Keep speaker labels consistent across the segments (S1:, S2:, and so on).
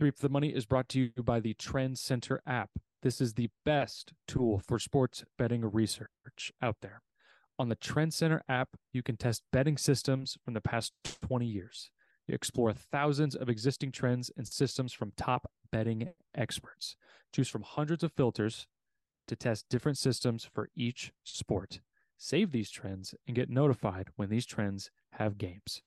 S1: Three for the Money is brought to you by the Trend Center app. This is the best tool for sports betting research out there. On the Trend Center app, you can test betting systems from the past 20 years. You explore thousands of existing trends and systems from top betting experts. Choose from hundreds of filters to test different systems for each sport. Save these trends and get notified when these trends have games.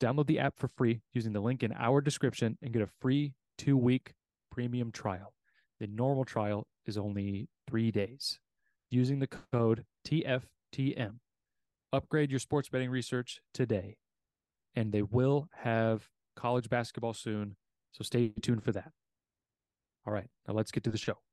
S1: Download the app for free using the link in our description and get a free two week premium trial. The normal trial is only three days. Using the code TFTM. Upgrade your sports betting research today. And they will have college basketball soon. So stay tuned for that. All right, now let's get to the show.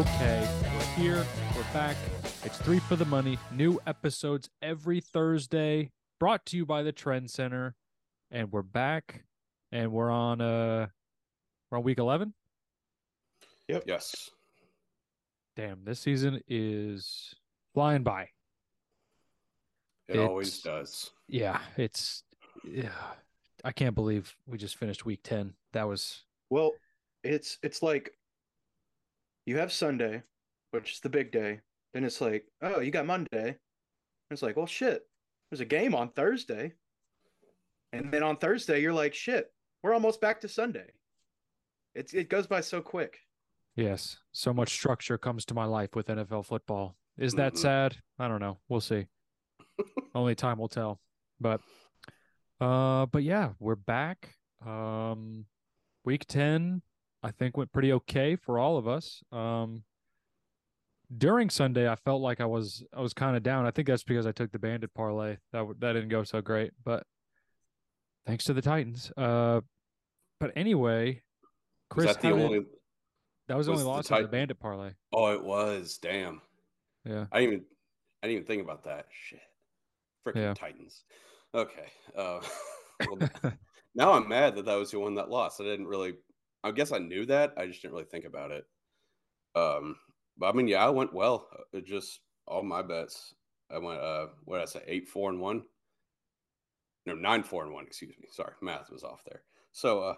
S1: Okay, okay. We're here. We're back. It's three for the money. New episodes every Thursday, brought to you by the Trend Center. And we're back. And we're on uh we're on week eleven.
S2: Yep. Yes.
S1: Damn, this season is flying by.
S2: It
S1: It's-
S2: always does.
S1: Yeah, it's yeah. I can't believe we just finished week ten. That was
S3: Well, it's it's like you have Sunday, which is the big day. Then it's like, oh, you got Monday. It's like, well, shit. There's a game on Thursday. And then on Thursday, you're like, shit, we're almost back to Sunday. It's it goes by so quick.
S1: yes. So much structure comes to my life with NFL football. Is that
S2: Mhm.
S1: sad? I don't know. We'll see. Only time will tell. But uh but yeah, we're back. Um week 10 I think went pretty okay for all of us. Um during Sunday I felt like I was I was kind of down. I think that's because I took the bandit parlay. That w- that didn't go so great, but thanks to the Titans. Uh but anyway,
S2: Was
S1: Chris
S2: that the
S1: how did- that was
S2: was
S1: only
S2: the
S1: loss of the bandit parlay.
S2: Oh, it was. Damn.
S1: Yeah.
S2: I didn't even. I didn't even think about that. Shit. Freaking
S1: Yeah.
S2: Titans. Okay. Uh, well, now I'm mad that that was the one that lost. I didn't really. I guess I knew that. I just didn't really think about it. Um. But I mean, yeah, I went well. It just all my bets. I went. Uh. What did I say? Eight, four, and one. No, nine, four, and one. Excuse me. Sorry, math was off there. So, uh,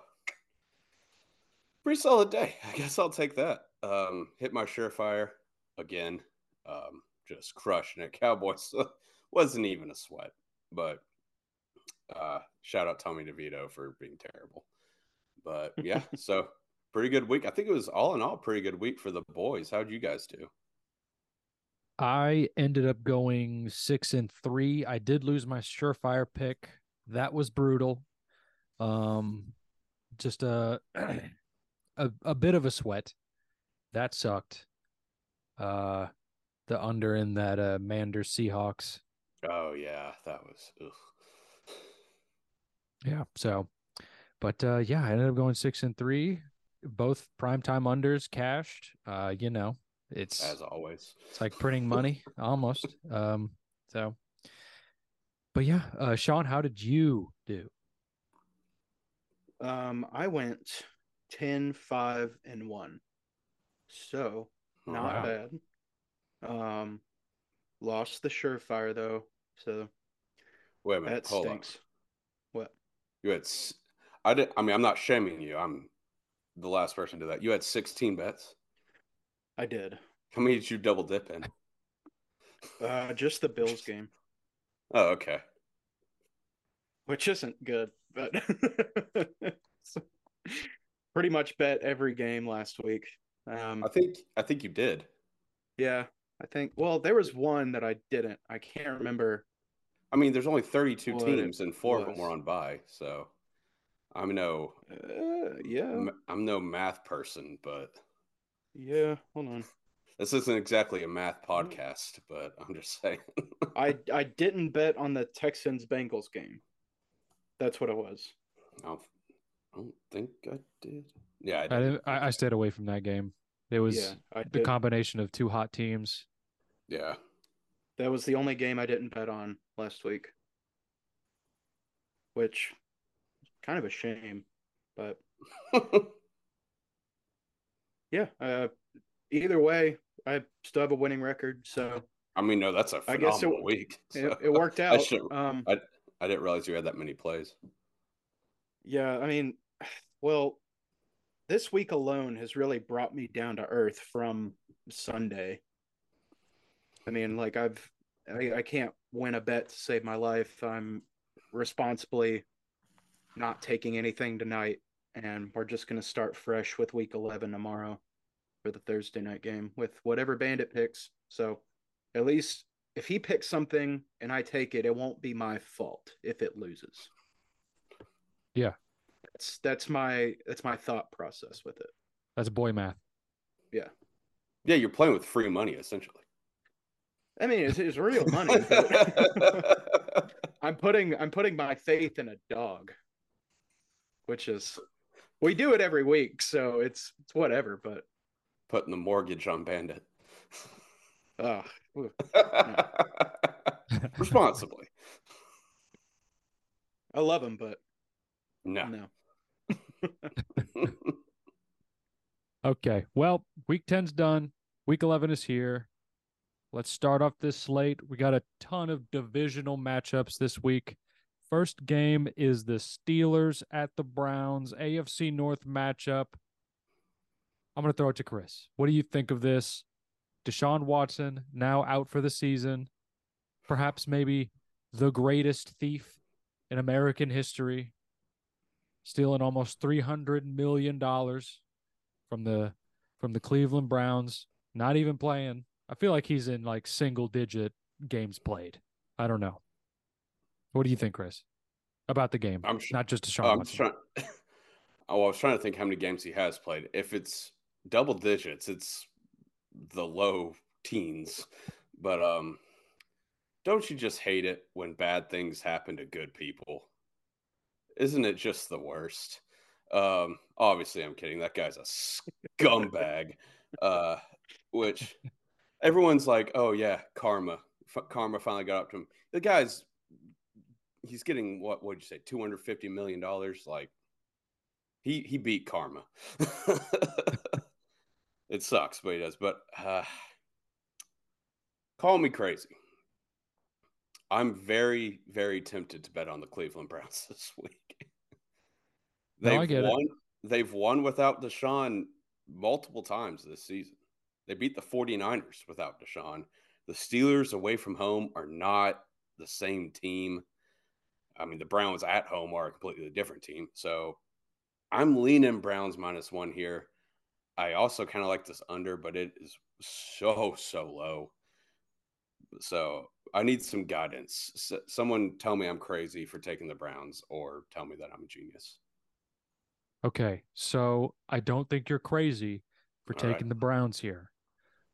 S2: pretty solid day. I guess I'll take that. Um, hit my surefire again. Um, just crushing it. Cowboys wasn't even a sweat, but uh, shout out Tommy DeVito for being terrible. But yeah, so pretty good week. I think it was all in all pretty good week for the boys. How'd you guys do?
S1: I ended up going six and three. I did lose my surefire pick. That was brutal. Um, just a a, a bit of a sweat. That sucked. Uh, the under in that uh Mander Seahawks.
S2: Oh yeah, that was. Ugh.
S1: Yeah. So, but uh, yeah, I ended up going six and three. Both primetime unders cashed. Uh, you know, it's
S2: As always.
S1: It's like printing money almost. Um, so, but yeah, uh, Sean, how did you do?
S3: Um, I went 10, 5, and 1. So
S2: Oh,
S3: not
S1: wow.
S3: bad. Um lost the surefire though, so
S2: Wait a minute.
S3: that
S2: hold
S3: stinks. What?
S2: You had. I did. I mean, I'm not shaming you. I'm the last person to do that. You had 16 bets.
S3: I did.
S2: How many did you double dip in?
S3: Uh just the Bills game,
S2: Oh, okay.
S3: which isn't good, but pretty much bet every game last week. Um
S2: I think I think you did.
S3: yeah, I think well, there was one that I didn't. I can't remember.
S2: I mean, there's only 32 teams and four of them were on bye. So I'm no
S3: Uh yeah.
S2: I'm no math person, but
S3: Yeah, hold on.
S2: this isn't exactly a math podcast. But I'm just saying.
S3: I I didn't bet on the Texans Bengals game. That's what it was.
S2: I don't, I don't think I did. Yeah, I
S1: I
S2: did.
S1: didn't, I, I stayed away from that game. It was
S3: yeah,
S1: the combination of two hot teams.
S2: Yeah.
S3: that was the only game I didn't bet on last week. Which kind of a shame. But yeah, uh, either way, I still have a winning record. So
S2: I mean, no, that's a
S3: I guess it-
S2: week. so
S3: it worked
S2: I
S3: out.
S2: should-
S3: Um,
S2: I didn't realize you had that many plays.
S3: Yeah, I mean, well, this week alone has really brought me down to earth from Sunday. I mean, like I've I, I can't win a bet to save my life. I'm responsibly not taking anything tonight, and we're just gonna start fresh with week eleven tomorrow for the Thursday night game with whatever bandit picks. So at least if he picks something and I take it, it won't be my fault if it loses.
S1: Yeah.
S3: That's that's my that's my thought process with it.
S1: That's boy math.
S2: Yeah, Yeah, you're playing with free money essentially.
S3: I mean, it's, it's real money. I'm putting I'm putting my faith in a dog, which is we do it every week, so it's it's whatever. But
S2: Putting the mortgage on Bandit.
S3: uh,
S2: Responsibly.
S3: I love him, but
S2: No.
S3: no.
S1: Okay. Well, week 10's done. Week 11 is here. Let's start off this slate. We got a ton of divisional matchups this week. First game is the Steelers at the Browns, AFC North matchup. I'm going to throw it to Chris. What do you think of this? Deshaun Watson now out for the season. Perhaps maybe the greatest thief in American history, stealing almost $300 million from the from the Cleveland Browns, not even playing. I feel like he's in like single digit games played. I don't know. What do you think, Chris? About the game,
S2: I'm sh-
S1: not just Deshaun
S2: I'm
S1: Watson.
S2: trying. oh, I was trying to think how many games he has played. If it's double digits, it's the low teens. But um, don't you just hate it when bad things happen to good people? Isn't it just the worst? Um, obviously, I'm kidding. That guy's a scumbag. uh, which everyone's like, "Oh yeah, karma." F- karma finally got up to him. The guy's he's getting what would you say 250 million dollars? Like he he beat karma. It sucks but he does. But uh call me crazy. I'm very very tempted to bet on the cleveland browns this week. They've
S1: I get it.
S2: won they've won without deshaun multiple times this season. They beat the 49ers without deshaun. The steelers away from home are not the same team I mean, the Browns at home are a completely different team. So I'm leaning Browns minus one here. I also kind of like this under, but it is so, so low. So I need some guidance. S- someone tell me I'm crazy for taking the Browns or tell me that I'm a genius.
S1: Okay, so I don't think you're crazy for
S2: All right.
S1: taking the Browns here.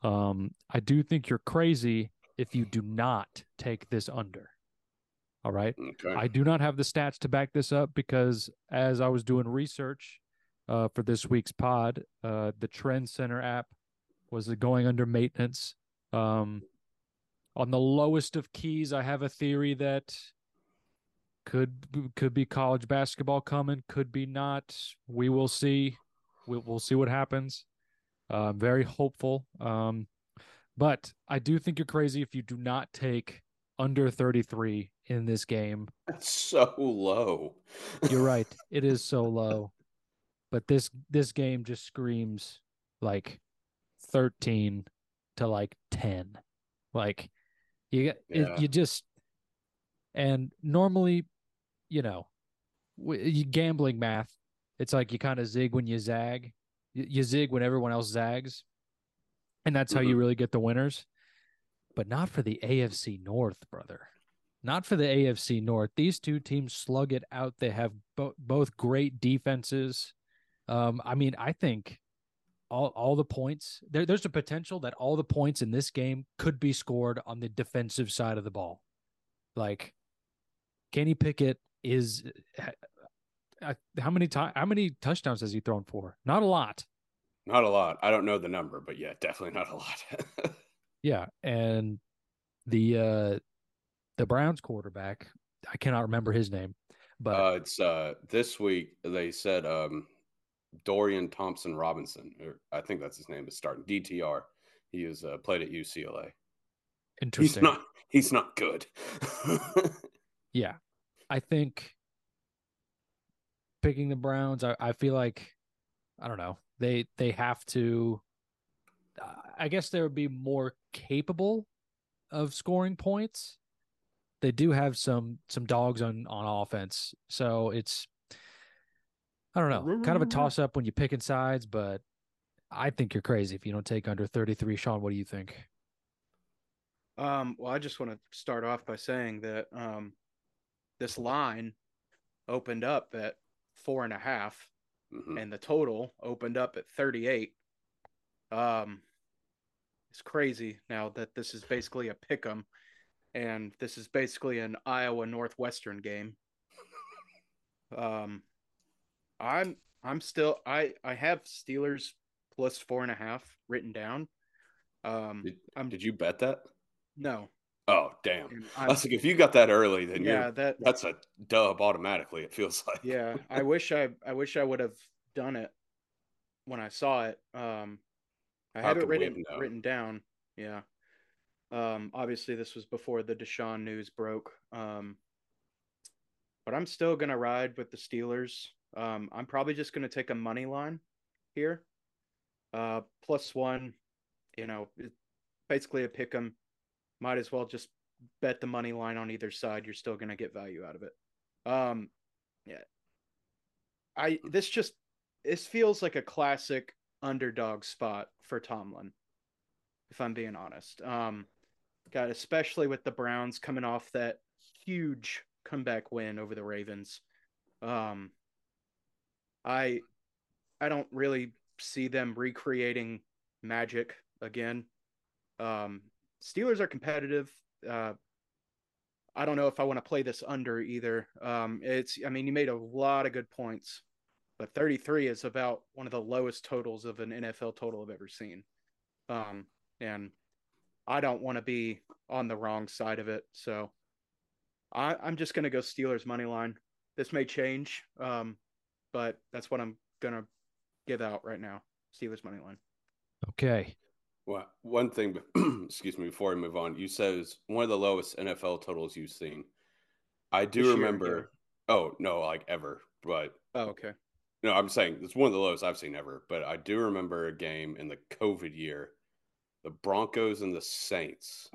S1: Um, I do think you're crazy if you do not take this under. All right.
S2: Okay.
S1: I do not have the stats to back this up because as I was doing research uh, for this week's pod, uh, the Trend Center app was going under maintenance. Um, on the lowest of keys, I have a theory that could could be college basketball coming, could be not. We will see. We'll, we'll see what happens. Uh, I'm very hopeful. Um, but I do think you're crazy if you do not take under 33 in this game.
S2: That's so low.
S1: You're right. It is so low. But this this game just screams like 13 to like 10. Like you
S2: Yeah.
S1: it, you just and normally, you know, you gambling math, it's like you kind of zig when you zag. You, you zig when everyone else zags. And that's how you mm-hmm. really get the winners. But not for the AFC North, brother. Not for the AFC North. These two teams slug it out. They have bo- both great defenses. Um, I mean, I think all all the points there. There's a potential that all the points in this game could be scored on the defensive side of the ball. Like Kenny Pickett is. uh, How many time? How many touchdowns has he thrown for? Not a lot.
S2: Not a lot. I don't know the number, but yeah, definitely not a lot.
S1: Yeah, and the uh the Browns quarterback, I cannot remember his name. But
S2: Uh, it's uh this week they said um Dorian Thompson Robinson, or I think that's his name, is starting DTR. He is uh, played at UCLA. He's
S1: interesting.
S2: not he's not good.
S1: Yeah. I think picking the Browns, I, I feel like I don't know. They they have to I guess there would be more capable of scoring points. They do have some some dogs on on offense. So it's I don't know, kind of a toss up when you pick picking sides, but I think you're crazy if you don't take under 33. Sean, what do you think?
S3: Um, well, I just want to start off by saying that um, this line opened up at four and a half,
S2: Mhm.
S3: and the total opened up at 38. Um, it's crazy now that this is basically a pick 'em, and this is basically an Iowa Northwestern game. Um, I'm I'm still I I have Steelers plus four and a half written down. Um,
S2: Did,
S3: I'm
S2: did you bet that?
S3: no,
S2: Oh damn! I was like, if you got that early, then
S3: yeah that
S2: that's a dub automatically. It feels like.
S3: yeah i wish i i wish i would have done it when i saw it um i have it written
S2: known?
S3: written down yeah. Um obviously this was before the deshaun news broke um but i'm still gonna ride with the steelers. Um i'm probably just gonna take a money line here. Uh plus one you know basically a pick 'em. Might as well just bet the money line on either side. You're still gonna get value out of it. Um yeah. I this just this feels like a classic underdog spot for Tomlin, if I'm being honest. Um, got especially with the Browns coming off that huge comeback win over the Ravens. Um, I I don't really see them recreating magic again. Um, Steelers are competitive. Uh, I don't know if I want to play this under either. Um, it's, I mean, you made a lot of good points, but 33 is about one of the lowest totals of an NFL total I've ever seen. Um, and I don't want to be on the wrong side of it. So I, I'm just going to go Steelers money line. This may change, um, but that's what I'm going to give out right now. Steelers money line.
S1: Okay.
S2: Well, one thing, excuse me, before I move on, you said it's one of the lowest NFL totals you've seen. I do
S3: This year,
S2: remember. Oh no, like ever, but
S3: Oh, okay.
S2: No, I'm saying it's one of the lowest I've seen ever. But I do remember a game in the COVID year, the Broncos and the Saints.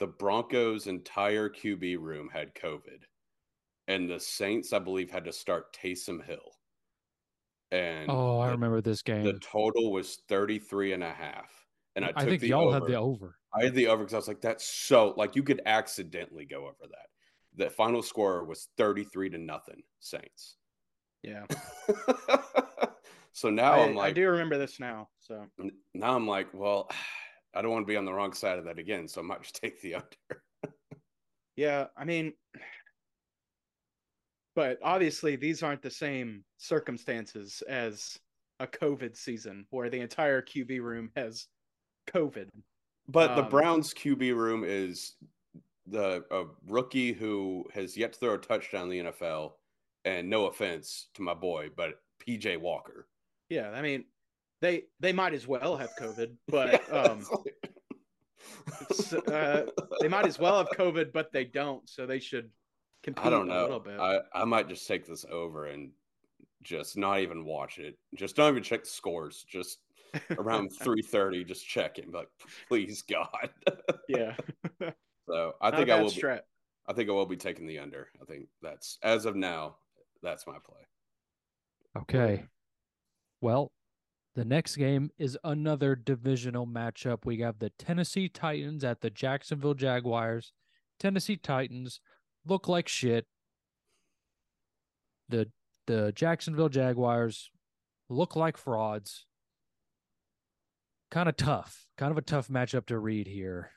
S2: The Broncos' entire QB room had COVID, and the Saints, I believe, had to start Taysom Hill. And
S1: Oh, I
S2: the-
S1: remember this game.
S2: The total was 33 and a half. And I,
S1: I think y'all
S2: over.
S1: had the over.
S2: I had the over because I was like, that's so like you could accidentally go over that. The final score was 33 to nothing, Saints.
S3: Yeah.
S2: so now
S3: I,
S2: I'm like
S3: I do remember this now. So
S2: now I'm like, well, I don't want to be on the wrong side of that again, so I might just take the under.
S3: Yeah, I mean, but obviously these aren't the same circumstances as a COVID season where the entire QB room has COVID.
S2: But the
S3: Um,
S2: Browns QB room is the a rookie who has yet to throw a touchdown in the NFL. And no offense to my boy, but PJ Walker.
S3: Yeah, I mean, they they might as well have COVID, but
S2: Yeah,
S3: um,
S2: like-
S3: uh, they might as well have COVID, but they don't, so they should compete
S2: I don't
S3: a little
S2: know.
S3: bit.
S2: I, I might just take this over and just not even watch it. Just don't even check the scores. Just around three thirty, just check it. Like, please God.
S3: yeah,
S2: so I
S3: Not
S2: think I will. Be. I think I will be taking the under. I think that's as of now. That's my play.
S1: Okay. Well, the next game is another divisional matchup. We have the Tennessee Titans at the Jacksonville Jaguars. Tennessee Titans look like shit. The the Jacksonville Jaguars look like frauds. Kind of tough. Kind of a tough matchup to read here.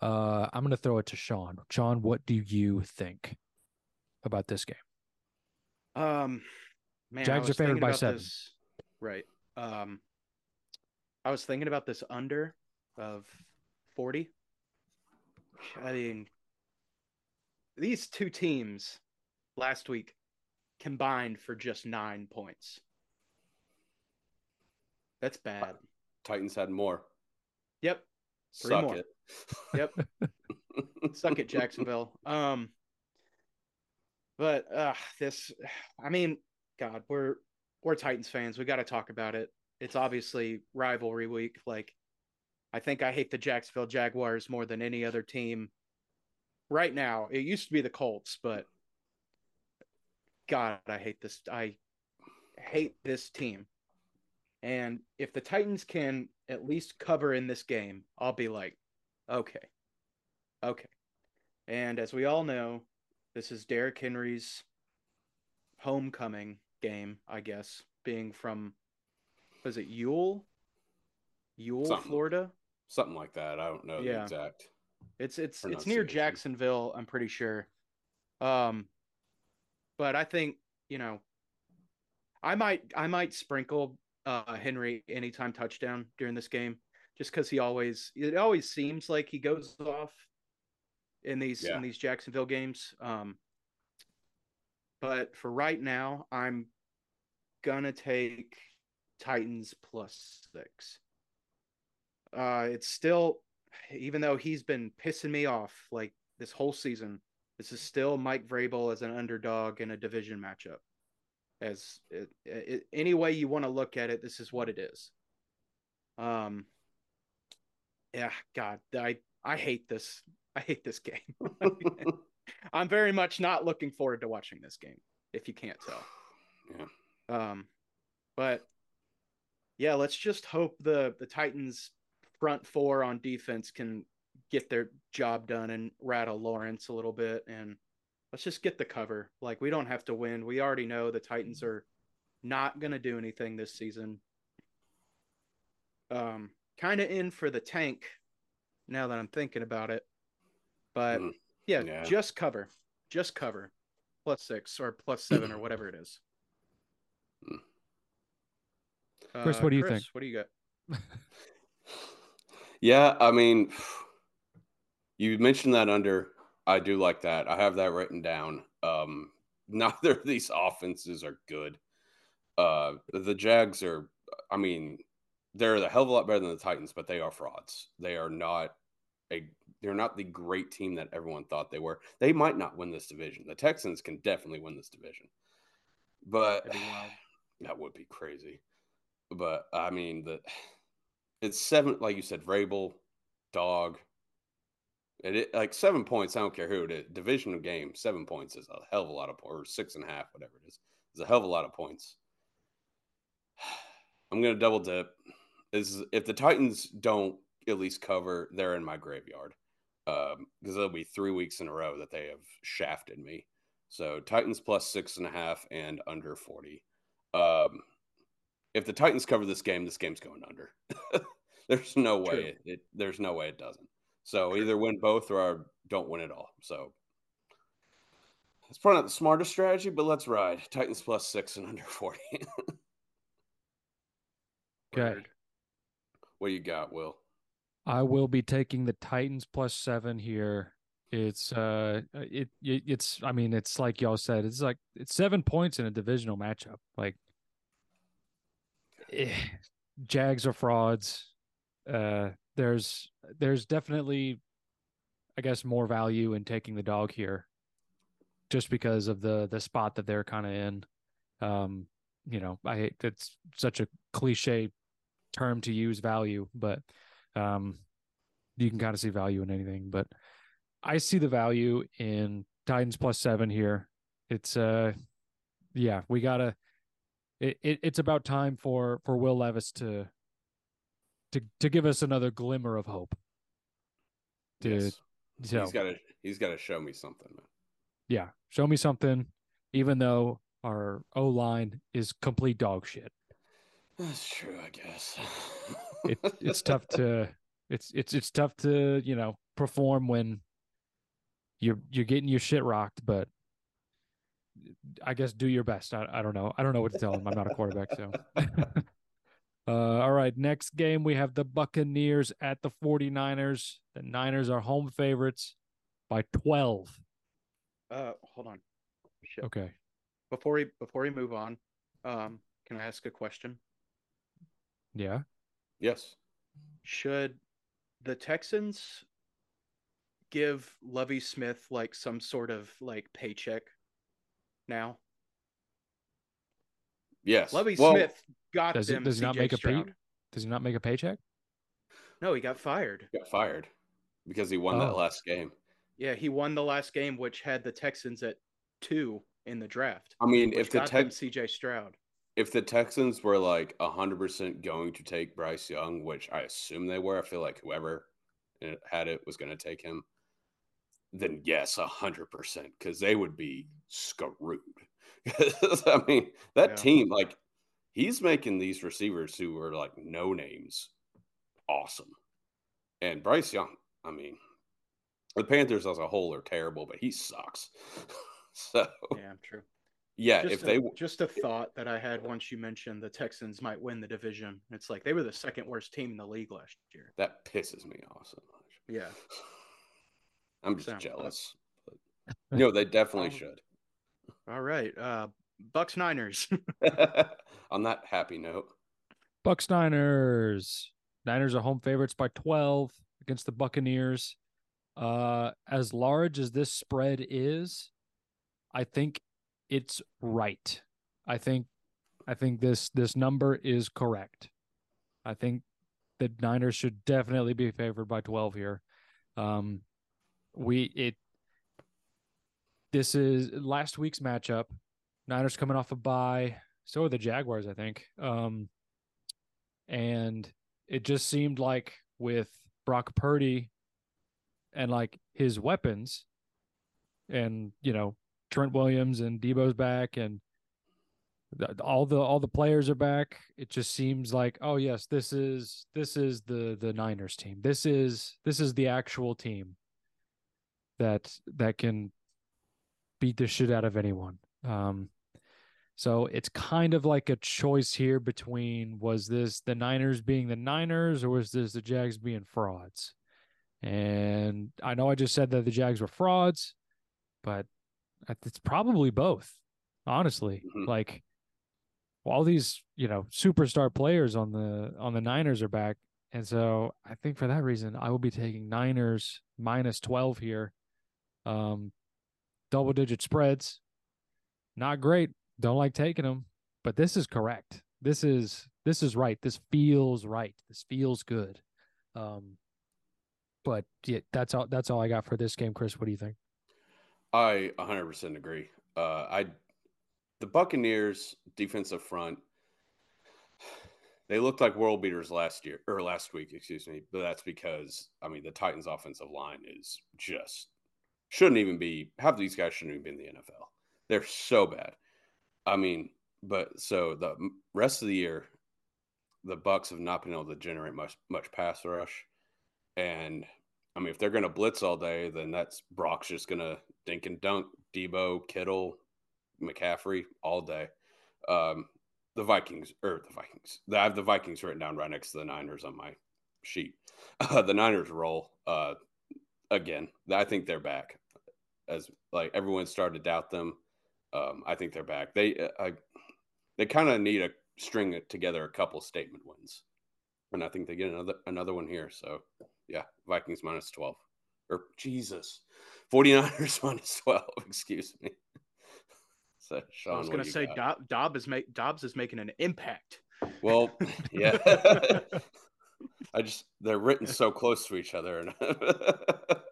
S1: Uh, I'm going to throw it to Sean. Sean, what do you think about this game?
S3: Um, man, I
S1: Jags are
S3: was
S1: favored
S3: thinking
S1: by
S3: about
S1: seven.
S3: this- Right. Um, I was thinking about this under of forty. I mean, these two teams last week combined for just nine points. That's bad.
S2: Titans had more.
S3: Yep. Three
S2: Suck
S3: more.
S2: it.
S3: Yep. Suck it, Jacksonville. Um, but uh, this, I mean, God, we're we're Titans fans. We got to talk about it. It's obviously rivalry week. Like, I think I hate the Jacksonville Jaguars more than any other team right now. It used to be the Colts, but God, I hate this. I hate this team. And if the Titans can at least cover in this game, I'll be like, okay, okay. And as we all know, this is Derrick Henry's homecoming game, I guess, being from, was it Yule? Yule,
S2: Something.
S3: Florida?
S2: Something like that. I don't know the exact.
S3: It's it's it's near Jacksonville, I'm pretty sure. Um but I think, you know, I might I might sprinkle uh Henry anytime touchdown during this game just cuz he always it always seems like he goes off in these
S2: Yeah.
S3: in these Jacksonville games. Um but for right now, I'm gonna take Titans plus 6. Uh it's still even though he's been pissing me off like this whole season, this is still Mike Vrabel as an underdog in a division matchup. As it, it, any way you want to look at it, this is what it is. Um, yeah, God, I I hate this. I hate this game. I'm very much not looking forward to watching this game. If you can't tell.
S2: Yeah.
S3: Um, but yeah, let's just hope the the Titans front four on defense can get their job done and rattle Lawrence a little bit and let's just get the cover. Like we don't have to win. We already know the Titans are not going to do anything this season. Um kind of in for the tank now that I'm thinking about it. But
S2: Mm,
S3: yeah,
S2: yeah.
S3: just cover. Just cover. Plus 6 or plus 7 or whatever it is.
S2: Mm.
S1: Chris,
S3: Uh,
S1: what do you
S3: Chris,
S1: think?
S3: What do you got?
S2: Yeah, I mean, you mentioned that under. I do like that. I have that written down. Um, neither of these offenses are good. Uh, the Jags are. I mean, they're a hell of a lot better than the Titans, but they are frauds. They are not a. They're not the great team that everyone thought they were. They might not win this division. The Texans can definitely win this division, but
S3: That'd be wild.
S2: that would be crazy. But I mean, the it's seven, like you said, Vrabel, dog. It, it like seven points. I don't care who it is. Divisional game, seven points is a hell of a lot of or six and a half, whatever it is. It's a hell of a lot of points. I'm gonna double dip. Is if the Titans don't at least cover, they're in my graveyard. Um, because it'll be three weeks in a row that they have shafted me. So Titans plus six and a half and under forty. Um, if the Titans cover this game, this game's going under. there's no way it, it. There's no way it doesn't. So either win both or don't win at all. So it's probably not the smartest strategy, but let's ride Titans plus six and under forty.
S1: Okay.
S2: What you got, Will?
S1: I will be taking the Titans plus seven here. It's uh, it, it it's I mean it's like y'all said it's like it's seven points in a divisional matchup. Like, eh, Jags are frauds. Uh, there's there's definitely, I guess, more value in taking the dog here, just because of the the spot that they're kind of in. Um, you know, I hate it's such a cliche term to use value, but um, you can kind of see value in anything. But I see the value in Titans plus seven here. It's uh, yeah, we gotta. It, it it's about time for for Will Levis to to to give us another glimmer of hope. To
S2: Yes.
S1: so
S2: He's got to. He's got to show me something. Man.
S1: yeah, show me something. Even though our O line is complete dog shit.
S2: That's true, I guess.
S1: it, it's tough to it's it's it's tough to you know perform when you're you're getting your shit rocked but i guess do your best i, I don't know i don't know what to tell him i'm not a quarterback so uh all right next game we have the buccaneers at the 49ers the niners are home favorites by 12
S3: Uh, hold on. Shit.
S1: okay
S3: before we before we move on, um, can I ask a question?
S1: Yeah.
S2: Yes.
S3: Should the Texans give Lovie Smith like some sort of like paycheck now?
S2: Yes.
S3: Lovie
S2: Well,
S3: Smith got
S1: Does he-
S3: them.
S1: does he not
S3: CJ
S1: make a pay- Does he not make a paycheck?
S3: No, he got fired.
S2: got fired because he won that
S1: Oh.
S2: last game.
S3: Yeah, he won the last game, which had the Texans at two in the draft.
S2: I mean, if the Texans
S3: CJ Stroud.
S2: If the Texans were like hundred percent going to take Bryce Young, which I assume they were, I feel like whoever uh, had it was going to take him. Then yes, hundred percent, because they would be screwed. I mean, that
S3: Yeah.
S2: team, like, he's making these receivers who are like no names awesome. And Bryce Young, I mean, the Panthers as a whole are terrible, but he sucks. so
S3: Yeah, true.
S2: Yeah,
S3: Just
S2: if
S3: a,
S2: they
S3: just a thought that I had once you mentioned the Texans might win the division. It's like they were the second worst team in the league last year.
S2: that pisses me off so much.
S3: Yeah.
S2: I'm just
S3: So, uh,
S2: jealous. But, no, they definitely
S3: Um,
S2: should.
S3: All right. Uh Bucks Niners.
S2: On that happy note,
S1: Bucks Niners. Niners are home favorites by 12 against the Buccaneers. Uh as large as this spread is, I think it's right. I think I think this this number is correct. I think the Niners should definitely be favored by 12 here. Um we it this is last week's matchup. Niners coming off a bye. So are the Jaguars, I think. Um and it just seemed like with Brock Purdy and like his weapons and you know Trent Williams and Deebo's back and the, all the all the players are back. It just seems like oh yes this is this is the the Niners team. This is this is the actual team that that can beat the shit out of anyone. Um so it's kind of like a choice here between was this the Niners being the Niners or was this the Jags being frauds? And I know I just said that the Jags were frauds, but it's probably both, honestly.
S2: Mhm.
S1: Like all these, you know, superstar players on the on the Niners are back. And so I think for that reason, I will be taking Niners minus 12 here. Um double digit spreads. Not great. Don't like taking them, but this is correct. This is this is right. This feels right. This feels good. Um, but yeah, that's all. That's all I got for this game, Chris. What do you think?
S2: I 100% agree. Uh, I the Buccaneers defensive front they looked like world beaters last year or last week, excuse me. But that's because I mean the Titans offensive line is just shouldn't even be half these guys shouldn't even be in the NFL. They're so bad. I mean, but so the rest of the year, the Bucks have not been able to generate much much pass rush, and I mean if they're going to blitz all day, then that's Brock's just going to dink and dunk Deebo, Kittle, McCaffrey all day. Um, the Vikings or the Vikings, I have the Vikings written down right next to the Niners on my sheet. Uh, the Niners roll uh, again. I think they're back. As like everyone started to doubt them, um, I think they're back. They uh, I, they kind of need a string together a couple statement wins, and I think they get another another one here. So yeah, Vikings minus twelve or Jesus, 49ers minus twelve. Excuse me. So Sean,
S3: I was gonna say? Dob, Dob is make Dobbs is making an impact.
S2: Well, yeah. I just they're written so close to each other. And but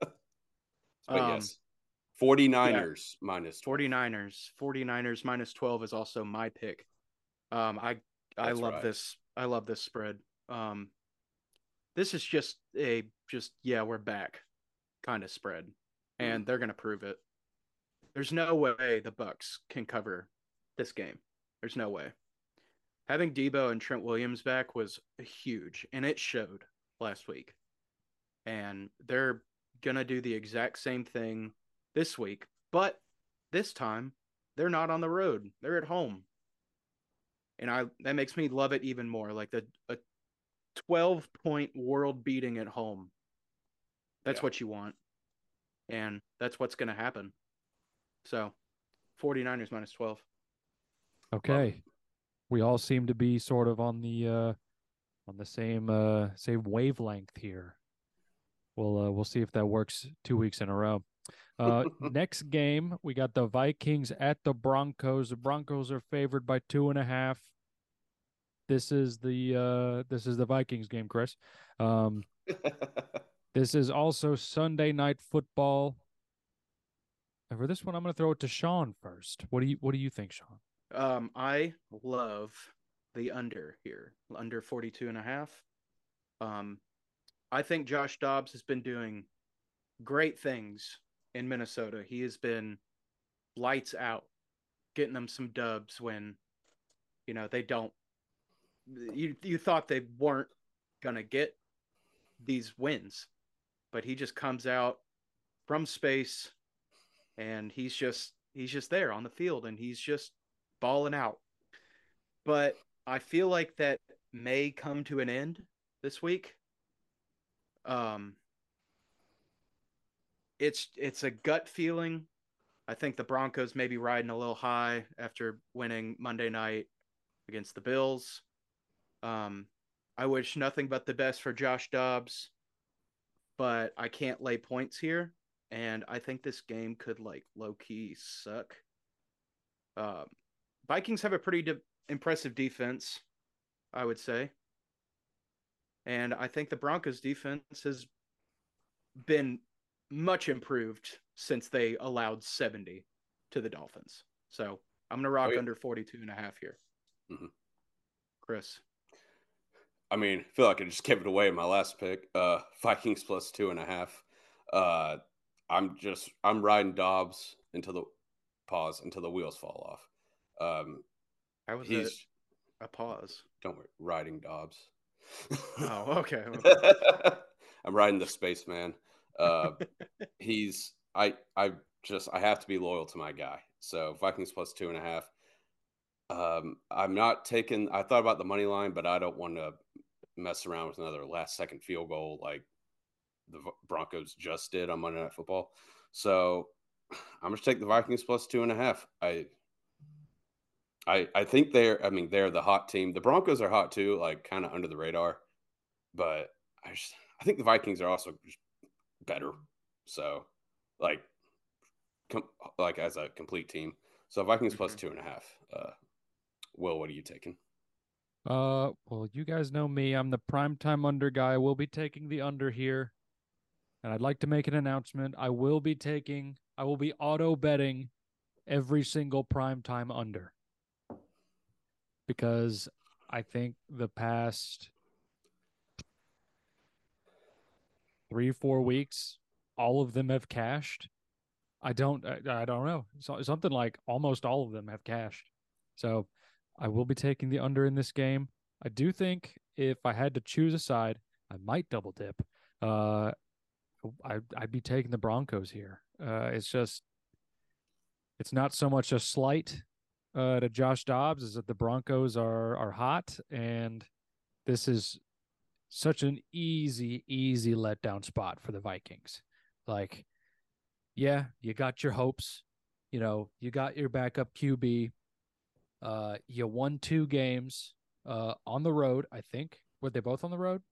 S3: Um,
S2: yes. 49ers minus 12.
S3: 49ers. 49ers minus 12 is also my pick. Um I I
S2: That's
S3: love
S2: right.
S3: this. I love this spread. Um this is just a just yeah, we're back kind of spread.
S2: Mm.
S3: And they're going to prove it. There's no way the Bucks can cover this game. There's no way. Having Deebo and Trent Williams back was huge and it showed last week. And they're going to do the exact same thing this week, but this time they're not on the road. They're at home. And I that makes me love it even more. Like the a 12 point world beating at home. That's
S2: Yeah.
S3: what you want. And that's what's going to happen. So, 49ers minus 12.
S1: Okay. We all seem to be sort of on the uh on the same uh same wavelength here. We'll uh, we'll see if that works two weeks in a row. Uh next game, we got the Vikings at the Broncos. The Broncos are favored by two and a half. This is the uh this is the Vikings game, Chris. Um this is also Sunday night football. And for this one, I'm gonna throw it to Sean first. What do you what do you think, Sean?
S3: Um, I love the under here, under 42 and a half. Um, I think Josh Dobbs has been doing great things in Minnesota. He has been lights out, getting them some dubs when, you know, they don't. You you thought they weren't gonna get these wins, but he just comes out from space, and he's just he's just there on the field, and he's just balling out. But I feel like that may come to an end this week. Um it's it's a gut feeling. I think the Broncos may be riding a little high after winning Monday night against the Bills. Um I wish nothing but the best for Josh Dobbs, but I can't lay points here and I think this game could like low key suck. Um Vikings have a pretty de- impressive defense, I would say. And I think the Broncos defense has been much improved since they allowed 70 to the Dolphins. So I'm going to rock oh, yeah. under 42 and a half here. Mm-hmm. Chris.
S2: I mean, I feel like I just gave it away in my last pick. Uh, Vikings plus two and a half. Uh, I'm just I'm riding Dobbs until the pause until the wheels fall off. Um,
S3: How was he's, a pause?
S2: Don't worry, riding Dobbs.
S3: oh, okay.
S2: I'm riding the spaceman. Uh, he's I I just I have to be loyal to my guy. So Vikings plus two and a half. Um, I'm not taking. I thought about the money line, but I don't want to mess around with another last second field goal like the Broncos just did on Monday Night Football. So I'm just take the Vikings plus two and a half. I I I think they're I mean they're the hot team. The Broncos are hot too, like kind of under the radar, but I just I think the Vikings are also better. So like com- like as a complete team. So Vikings mm-hmm. two and a half. Uh, Will, what are you taking?
S1: Uh, well, you guys know me. I'm the prime time under guy. I will be taking the under here, and I'd like to make an announcement. I will be taking. I will be auto betting every single prime time under because I think the past three, four weeks, all of them have cashed. I don't, I, I don't know. So, something like almost all of them have cashed. So I will be taking the under in this game. I do think if I had to choose a side, I might double dip. Uh, I, I'd be taking the Broncos here. Uh, it's just, it's not so much a slight uh, to Josh Dobbs is that the Broncos are are hot, and this is such an easy, easy letdown spot for the Vikings. Like, yeah, you got your hopes. You know, you got your backup QB. Uh, you won two games uh, on the road. I think were they both on the road?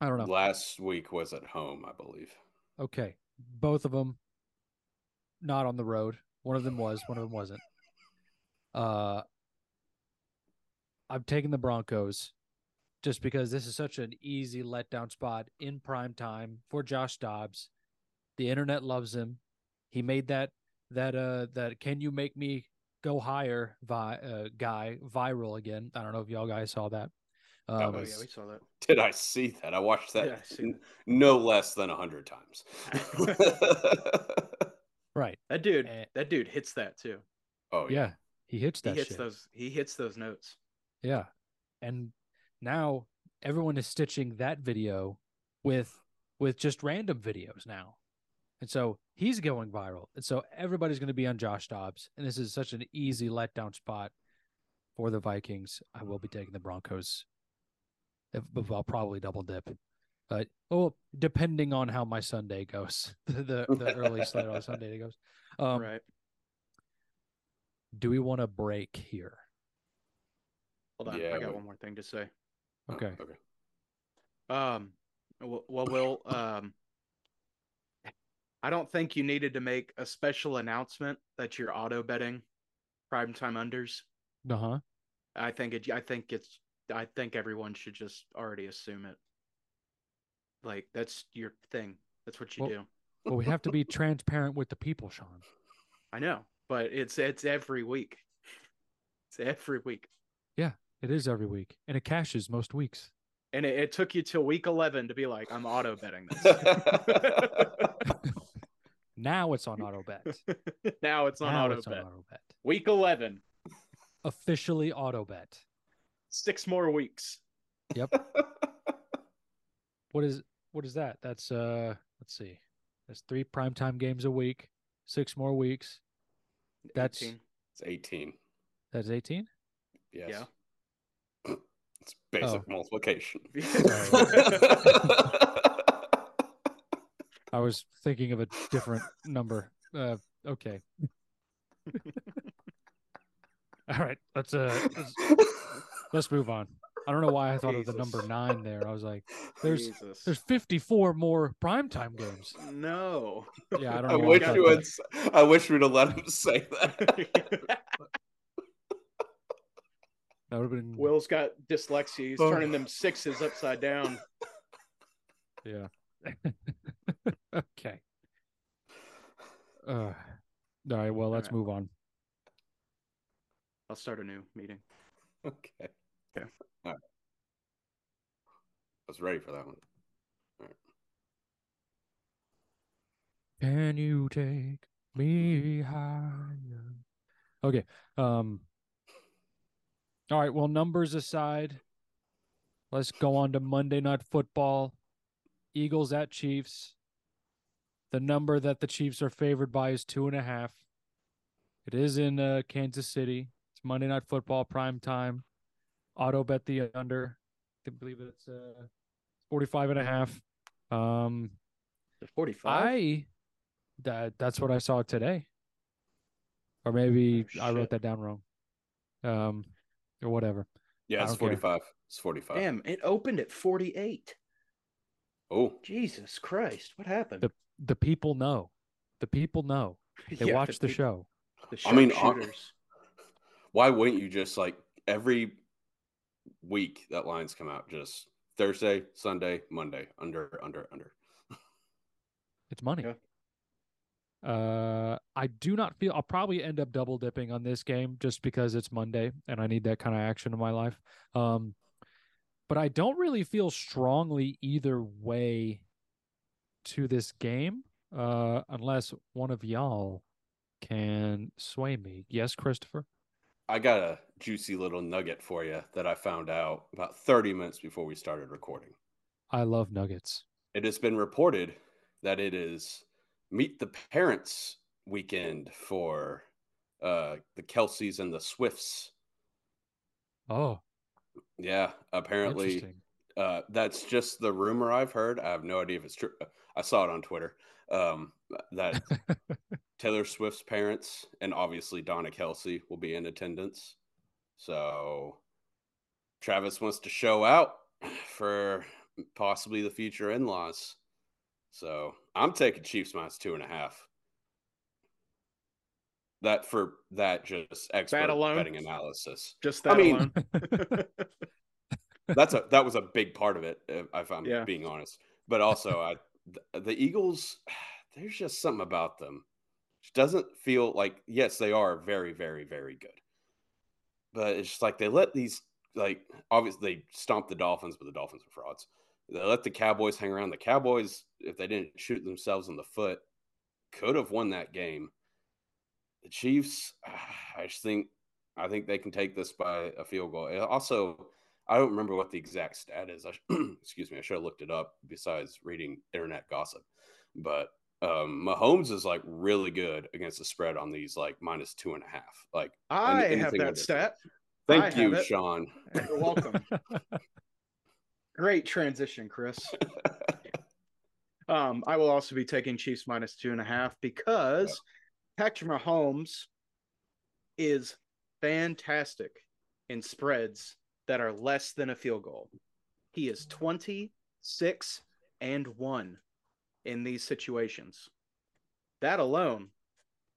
S1: I don't know.
S2: Last week was at home, I believe.
S1: Okay, both of them not on the road. One of them was, one of them wasn't. Uh, I'm taking the Broncos just because this is such an easy letdown spot in prime time for Josh Dobbs. The internet loves him. He made that that uh that can you make me go higher vi- uh, guy viral again. I don't know if y'all guys saw that.
S3: Um, oh yeah, we saw that.
S2: Did I see that? I watched that yeah, n- no less than a hundred times.
S1: right.
S3: That dude. And, that dude hits that too.
S2: Oh yeah. yeah.
S1: He hits that.
S3: He hits
S1: shit.
S3: those. He hits those notes.
S1: Yeah, and now everyone is stitching that video with with just random videos now, and so he's going viral, and so everybody's going to be on Josh Dobbs, and this is such an easy letdown spot for the Vikings. I will be taking the Broncos. If, I'll probably double dip. But oh, depending on how my Sunday goes, the the, the early slate on Sunday goes.
S3: Um, right.
S1: do we want to break here?
S3: Hold on,
S2: Yeah,
S3: I got
S2: but-
S3: one more thing to say.
S2: Oh,
S1: Okay.
S2: okay.
S3: Um, Well, well, Will, um, I don't think you needed to make a special announcement that you're auto betting primetime unders.
S1: Uh huh.
S3: I think it. I think it's. I think everyone should just already assume it. Like that's your thing. That's what you
S1: Well-
S3: do.
S1: Well, we have to be transparent with the people, Sean.
S3: I know, but it's it's every week. It's every week, Yeah,
S1: It is every week, and it cashes most weeks.
S3: and it, it took you till week eleven to be like, I'm auto betting this.
S1: Now it's on auto bet.
S3: now it's on
S1: now
S3: auto
S1: it's
S3: bet.
S1: on auto bet.
S3: Week eleven,
S1: Officially auto bet.
S3: six more weeks. Yep.
S1: what is what is that? That's uh let's see. That's three primetime games a week, six more weeks. That's
S3: 18.
S2: it's 18.
S1: that's 18?
S2: Yes.
S3: Yeah.
S2: It's basic
S1: Oh.
S2: multiplication.
S1: I was thinking of a different number. Uh okay. All right. Let's uh let's, let's move on. I don't know why I thought of the number 9 there. I was like there's
S3: Jesus.
S1: there's 54 more primetime games.
S3: no.
S1: Yeah, I don't
S2: I
S1: know.
S2: wish you
S1: that.
S2: would. s- I wish we'd have let him say that.
S1: That would have been
S3: Will's got dyslexia. He's
S2: Oh.
S3: turning them sixes upside down.
S1: Yeah. okay. Uh, all right. Well, let's
S3: right.
S1: move on.
S3: I'll start a new meeting.
S2: okay.
S3: Okay.
S2: All right. I was ready for that one.
S1: Can you take me higher? Okay. Um. All right. Well, numbers aside, let's go on to Monday Night Football. Eagles at Chiefs. The number that the Chiefs are favored by is two and a half. It is in uh, Kansas City. It's Monday Night Football prime time. Auto bet the under. I believe it's uh, 45 and a half. Um,
S3: 45?
S1: I that that's what I saw today. Or maybe
S3: Oh,
S1: I wrote that down wrong. Um or whatever.
S2: Yeah, it's
S1: don't care.
S2: 45. It's 45.
S3: Damn, it opened at 48.
S2: Oh,
S3: Jesus Christ. What happened?
S1: The- The people know. The people know. They
S3: Yeah,
S1: watch the
S3: peop-
S1: show.
S3: The
S2: I mean,
S3: sharpshooters.
S2: why wouldn't you just like every week that lines come out? Just Thursday, Sunday, Monday, under, under, under.
S1: It's money.
S3: Yeah.
S1: Uh I do not feel I'll probably end up double dipping on this game just because it's Monday and I need that kind of action in my life. Um but I don't really feel strongly either way to this game uh unless one of y'all can sway me. Yes, Christopher?
S2: I got a juicy little nugget for you that I found out about 30 minutes before we started recording.
S1: I love nuggets.
S2: It has been reported that it is Meet the Parents weekend for uh, the Kelces and the Swifts.
S1: Oh,
S2: Yeah, apparently uh, that's just the rumor I've heard. I have no idea if it's true. I saw it on Twitter um, that Taylor Swift's parents and obviously Donna Kelce will be in attendance. So Travis wants to show out for possibly the future in laws. So I'm taking Chiefs minus two and a half. That for that just expert
S3: alone?
S2: betting analysis.
S3: Just that
S2: I
S3: that
S2: mean-
S3: alone.
S2: That's a that was a big part of it, if if I'm
S3: Yeah.
S2: being honest. But also, I the Eagles, there's just something about them. It doesn't feel like yes, they are very, very, very good. But it's just like they let these like obviously they stomped the Dolphins, but the Dolphins are frauds. They let the Cowboys hang around. The Cowboys, if they didn't shoot themselves in the foot, could have won that game. The Chiefs, I just think I think they can take this by a field goal. Also, I don't remember what the exact stat is. I excuse me, I should have looked it up besides reading internet gossip. But um, Mahomes is like really good against the spread on these like minus two and a half. Like,
S3: I have that stat.
S2: thank
S3: I
S2: you. Sean.
S3: You're welcome. Great transition, Chris. Um, I will also be taking Chiefs minus two and a half because Patrick Mahomes is fantastic in spreads that are less than a field goal. He is 26 and 1 in these situations. That alone,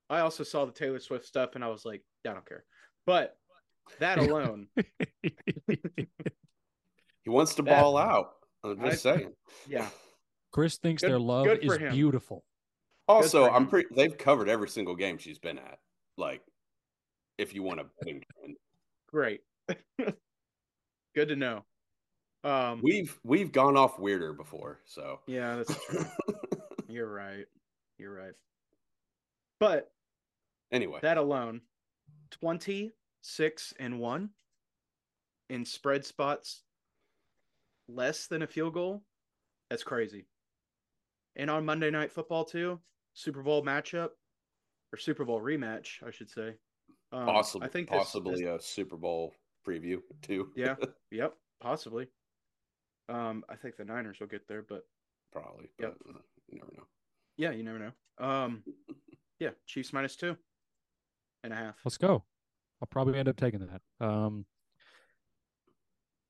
S3: I also saw the Taylor Swift stuff and I was like, I don't care. But that alone,
S2: He wants to
S3: That-
S2: ball out. I'm just
S3: I-
S2: saying.
S3: yeah,
S1: Chris thinks
S3: Good-
S1: their love is
S3: him.
S1: beautiful.
S2: Also, I'm pretty. They've covered every single game she's been at. Like, if you want to
S3: great. Good to know. Um,
S2: we've we've gone off weirder before. So
S3: yeah, that's true. You're right. You're right. But
S2: anyway,
S3: that alone, 26 and 1 in spread spots less than a field goal. That's crazy. And on Monday Night Football, too, Super Bowl matchup or Super Bowl rematch, I should say. Um,
S2: possibly,
S3: I think this-
S2: possibly
S3: this-
S2: a Super Bowl preview too.
S3: Yeah. Yep, possibly. Um, I think the Niners will get there, but
S2: probably. But
S3: Yep.
S2: uh, you never know.
S3: yeah, you never know. Um, yeah, Chiefs minus two and a half.
S1: Let's go. I'll probably end up taking that. Um,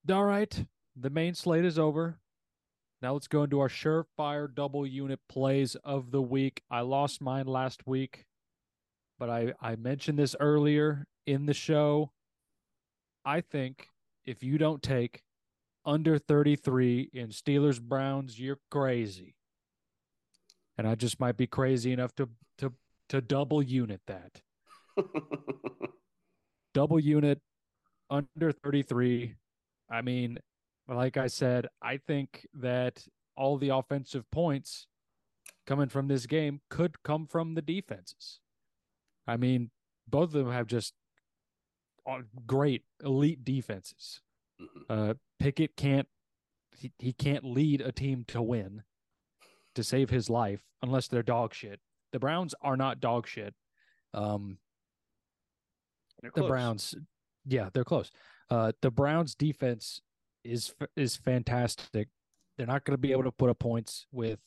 S1: all right. The main slate is over. Now let's go into our surefire double unit plays of the week. I lost mine last week, but I, I mentioned this earlier in the show. I think if you don't take under 33 in Steelers Browns, you're crazy. And I just might be crazy enough to to to double unit that double unit under 33. I mean, like I said, I think that all the offensive points coming from this game could come from the defenses. I mean, both of them have just uh, great elite defenses.
S2: Mhm.
S1: Uh, Pickett can't he, he can't lead a team to win to save his life unless they're dog shit. The Browns are not dog shit. Um, the. Browns, yeah, they're close. Uh, the Browns defense is is fantastic. They're not going to be able to put up points with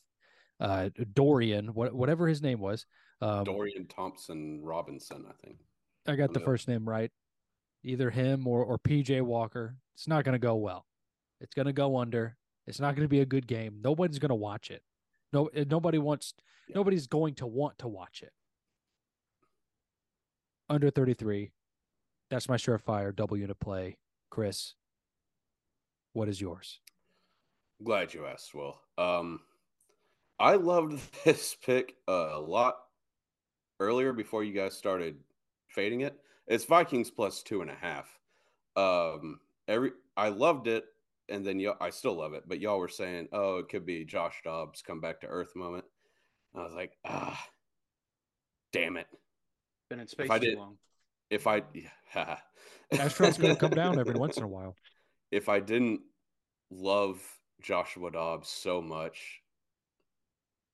S1: uh, Dorian, what, whatever his name was. Um,
S2: Dorian Thompson Robinson, I think.
S1: I got the first name right. Either him or or PJ Walker. It's not going to go well. It's going to go under. It's not going to be a good game. Nobody's going to watch it. No, eh, nobody wants.
S2: Yeah.
S1: Nobody's going to want to watch it. Under thirty three. That's my surefire double unit play. Chris, what is yours?
S2: Glad you asked, Will. Um, I loved this pick a lot earlier before you guys started fading it. It's Vikings plus two and a half. Um, every I loved it, and then y'all, I still love it, but y'all were saying, "Oh, it could be Josh Dobbs come back to earth moment." I was like, "Ah, damn it!
S3: Been in space
S2: I
S3: too
S2: did-
S3: long.
S2: If I,
S1: Astron's going to come down every once in a while.
S2: If I didn't love Joshua Dobbs so much,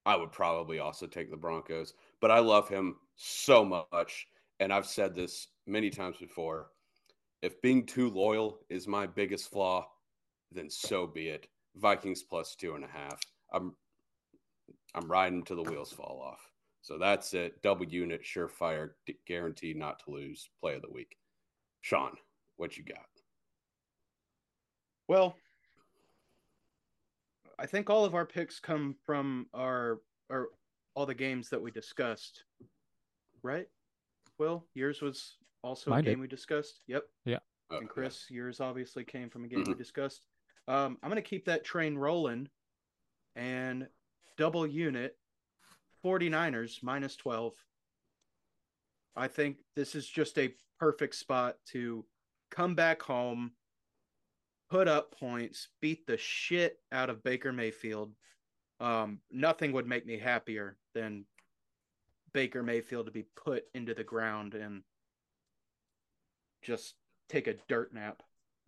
S2: I would probably also take the Broncos. But I love him so much. And I've said this many times before. If being too loyal is my biggest flaw, then so be it. Vikings plus two and a half. I'm I'm riding till the wheels fall off. So that's it. Double unit, surefire, guaranteed not to lose. Play of the week. Sean, what you got?
S3: Well, I think all of our picks come from our or all the games that we discussed, right? Well, yours was also
S1: Mine
S3: a
S1: did.
S3: game we discussed. Yep.
S2: Oh,
S3: And Chris, yours obviously came from a game we discussed. Um, I'm going to keep that train rolling and double unit 49ers minus 12. I think this is just a perfect spot to come back home, put up points, beat the shit out of Baker Mayfield. Um, nothing would make me happier than Baker Mayfield to be put into the ground and just take a dirt nap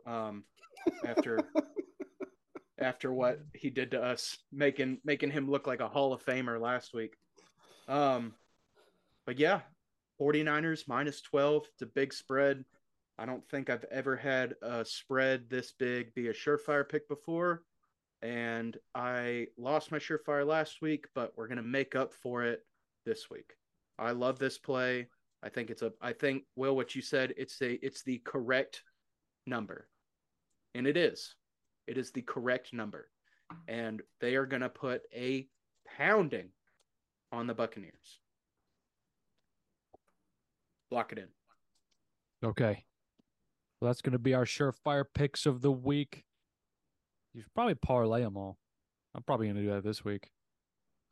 S3: um, after after what he did to us, making making him look like a Hall of Famer last week. Um, but yeah, 49ers minus 12. It's a big spread. I don't think I've ever had a spread this big be a surefire pick before. And I lost my surefire last week, but we're going to make up for it this week. I love this play. I think it's a I think Will what you said it's a it's the correct number. And it is. It is the correct number. And they are going to put a pounding on the Buccaneers. Lock it in.
S1: Okay. Well, that's going to be our surefire picks of the week. You should probably parlay them all. I'm probably going to do that this week,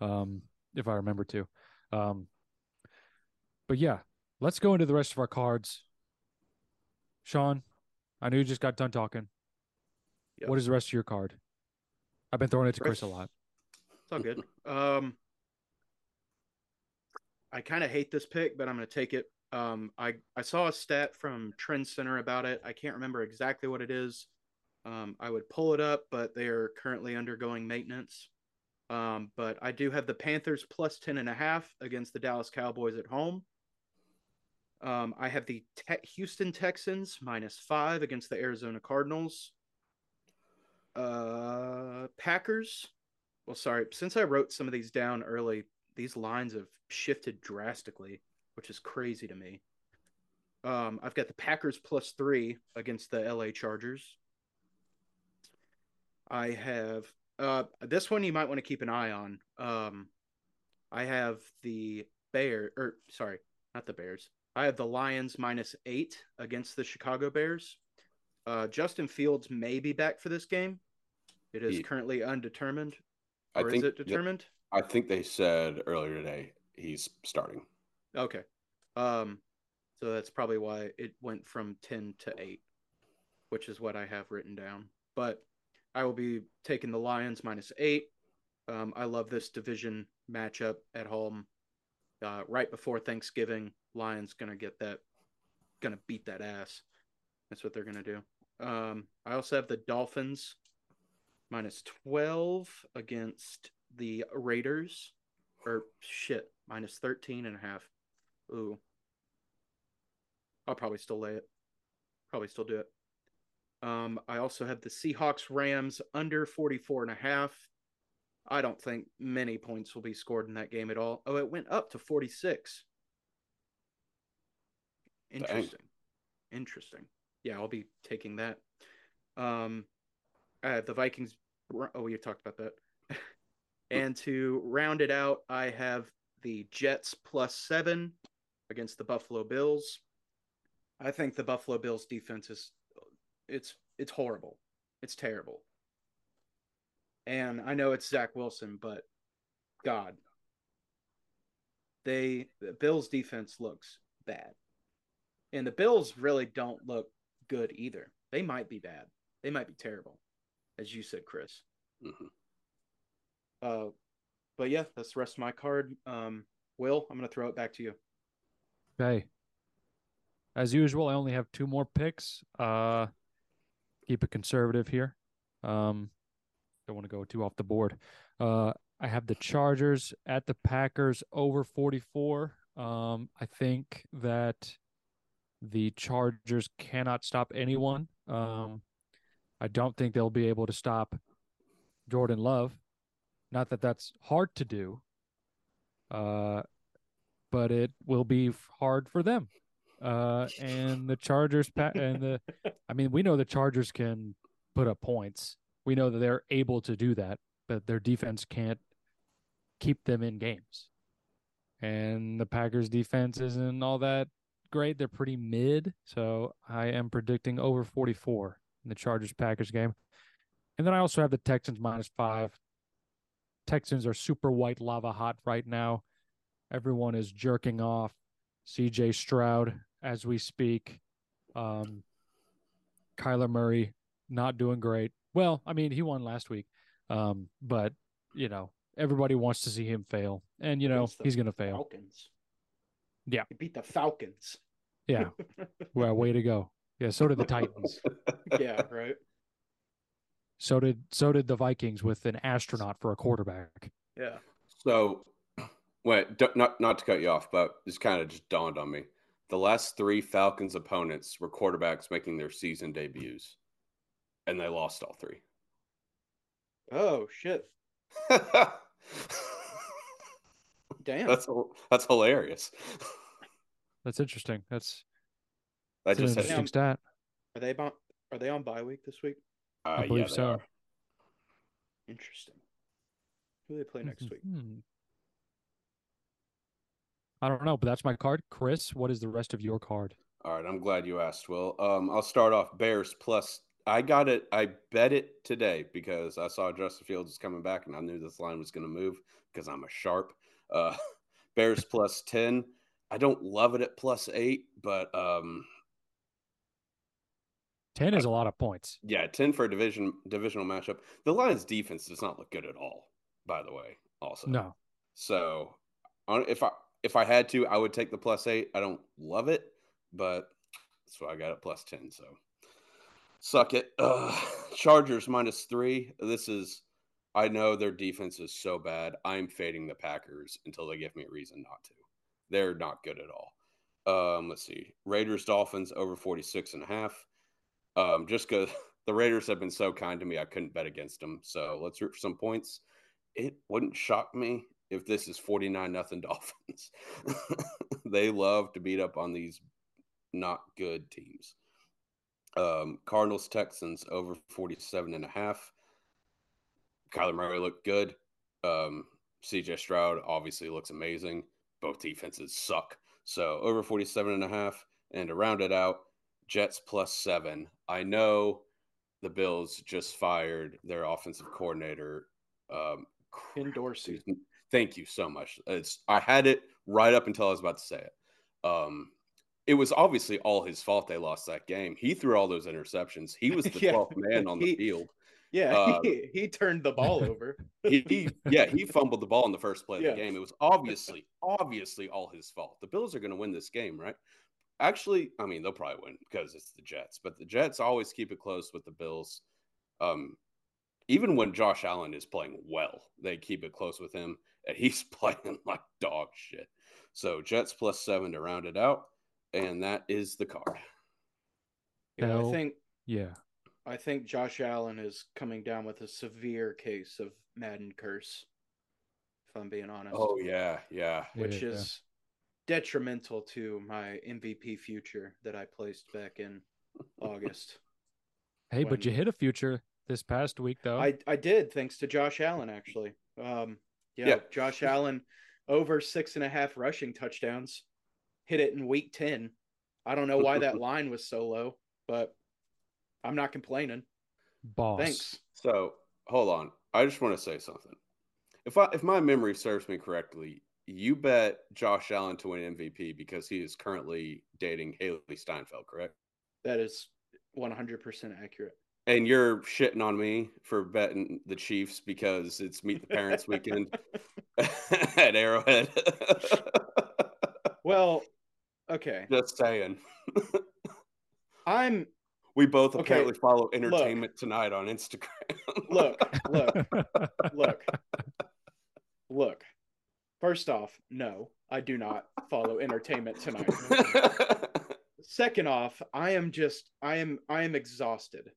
S1: um, if I remember to. Um, but yeah, let's go into the rest of our cards. Sean, I know you just got done talking.
S3: Yep.
S1: What is the rest of your card? I've been throwing it to Chris a lot.
S3: It's all good. Um, I kind of hate this pick, but I'm going to take it. Um, I I saw a stat from Trend Center about it. I can't remember exactly what it is. Um, I would pull it up, but they are currently undergoing maintenance. Um, but I do have the Panthers plus 10 and a half against the Dallas Cowboys at home. Um, I have the Te- Houston Texans minus five against the Arizona Cardinals. Uh, Packers. Well, sorry. Since I wrote some of these down early, these lines have shifted drastically, which is crazy to me. Um, I've got the Packers plus three against the LA Chargers. I have uh, this one you might want to keep an eye on. Um, I have the Bear, or sorry, not the Bears. I have the Lions minus eight against the Chicago Bears. Uh, Justin Fields may be back for this game. It is
S2: He-
S3: currently undetermined.
S2: I
S3: Or
S2: think
S3: is it determined?
S2: I think they said earlier today he's starting.
S3: Okay. Um, so that's probably why it went from 10 to 8, which is what I have written down. But I will be taking the Lions minus 8. Um, I love this division matchup at home. Uh, right before Thanksgiving, Lions going to get that, going to beat that ass. That's what they're going to do. Um, I also have the Dolphins minus 12 against the Raiders. Or shit, minus 13 and a half. Ooh. I'll probably still lay it. Probably still do it. Um, I also have the Seahawks Rams under 44 and a half. I don't think many points will be scored in that game at all. Oh, it went up to 46. Interesting. Interesting. Yeah, I'll be taking that. Um, I have the Vikings. Oh, we talked about that. and to round it out, I have the Jets plus seven against the Buffalo Bills. I think the Buffalo Bills defense is it's it's horrible. It's terrible. And I know it's Zach Wilson, but God. They the Bills defense looks bad. And the Bills really don't look good either. They might be bad. They might be terrible, as you said, Chris.
S2: Mhm.
S3: Uh, but yeah, that's the rest of my card. Um, Will, I'm gonna throw it back to you.
S1: Okay. As usual, I only have two more picks. Uh, keep it conservative here. Um, don't want to go too off the board. Uh, I have the Chargers at the Packers over 44. Um, I think that the Chargers cannot stop anyone. Um, I don't think they'll be able to stop Jordan Love. Not that that's hard to do. Uh, but it will be hard for them. Uh, and the Chargers pa- and the, I mean, we know the Chargers can put up points. We know that they're able to do that, but their defense can't keep them in games. And the Packers defense isn't all that great. They're pretty mid. So I am predicting over 44 in the Chargers Packers game. And then I also have the Texans minus five. Texans are super white lava hot right now. Everyone is jerking off CJ Stroud as we speak. Um, Kyler Murray not doing great. Well, I mean, he won last week. Um, but you know, everybody wants to see him fail. And you know, he's gonna fail.
S3: Falcons.
S1: Yeah.
S3: He beat the Falcons.
S1: Yeah. well, way to go. Yeah, so did the Titans.
S3: yeah, right.
S1: So did so did the Vikings with an astronaut for a quarterback.
S3: Yeah.
S2: So, wait, d- not not to cut you off, but this kind of just dawned on me. The last three Falcons opponents were quarterbacks making their season debuts, and they lost all three.
S3: Oh shit. Damn.
S2: that's that's hilarious.
S1: That's interesting. That's,
S2: I
S1: that's an
S2: just had
S1: interesting
S3: Yeah.
S1: stat.
S3: Are they on? Are they on bye week this week?
S2: uh,
S1: I believe
S2: they
S1: so.
S2: are.
S3: Interesting. Who do they play next week?
S1: I don't know, but that's my card. Chris, what is the rest of your card?
S2: All right, I'm glad you asked, Will. Um, I'll start off Bears plus. I got it. I bet it today because I saw Justin Fields was coming back, and I knew this line was going to move because I'm a sharp. Uh, Bears plus ten. I don't love it at plus eight, but um,
S1: 10 is a lot of points.
S2: yeah, ten for a division divisional matchup. The Lions' defense does not look good at all. By the way, also
S1: No.
S2: So on- if I if I had to, I would take the plus eight. I don't love it, but that's why I got it plus ten. So suck it. Uh, Chargers minus three. This is I know their defense is so bad. I'm fading the Packers until they give me a reason not to. They're not good at all. Um, let's see. Raiders Dolphins over 46 and a half. Um, just because the Raiders have been so kind to me, I couldn't bet against them. So let's root for some points. It wouldn't shock me if this is 49 nothing Dolphins. they love to beat up on these not good teams. Um, Cardinals Texans over 47 and a half. Kyler Murray looked good. Um, CJ Stroud obviously looks amazing. Both defenses suck. So over 47 and a half. And to round it out, Jets plus seven. I know the Bills just fired their offensive coordinator. Um,
S3: Ken Dorsey.
S2: Thank you so much. It's I had it right up until I was about to say it. Um, it was obviously all his fault they lost that game. He threw all those interceptions. He was the
S3: Yeah.
S2: 12th man on the
S3: He-
S2: field.
S3: Yeah,
S2: Um,
S3: he, he turned the ball over.
S2: He, he- yeah, he fumbled the ball in the first play of
S3: Yeah.
S2: the game. It was obviously, obviously all his fault. The Bills are going to win this game, right? Actually, I mean, they'll probably win because it's the Jets, but the Jets always keep it close with the Bills. Um, even when Josh Allen is playing well, they keep it close with him, and he's playing like dog shit. So Jets plus seven to round it out, and that is the card.
S3: Yeah, I think
S1: Yeah.
S3: I think Josh Allen is coming down with a severe case of Madden curse. If I'm being honest.
S2: Oh yeah, yeah.
S3: which
S1: Yeah.
S3: is detrimental to my MVP future that I placed back in August.
S1: Hey, but you hit a future this past week, though.
S3: I I did thanks to Josh Allen actually. Um, yeah,
S2: Yeah.
S3: Josh Allen over six and a half rushing touchdowns, hit it in week ten. I don't know why that line was so low, but I'm not complaining.
S1: Boss.
S3: Thanks.
S2: So hold on. I just want to say something. If I if my memory serves me correctly, you bet Josh Allen to win MVP because he is currently dating Hailee Steinfeld, correct?
S3: That is 100% accurate.
S2: And you're shitting on me for betting the Chiefs because it's Meet the Parents weekend at Arrowhead.
S3: Well, okay.
S2: Just saying.
S3: I'm
S2: We both
S3: Okay,
S2: apparently follow Entertainment Tonight on Instagram.
S3: look, look, look, look. First off, no, I do not follow entertainment tonight. Second off, I am just I am I am exhausted.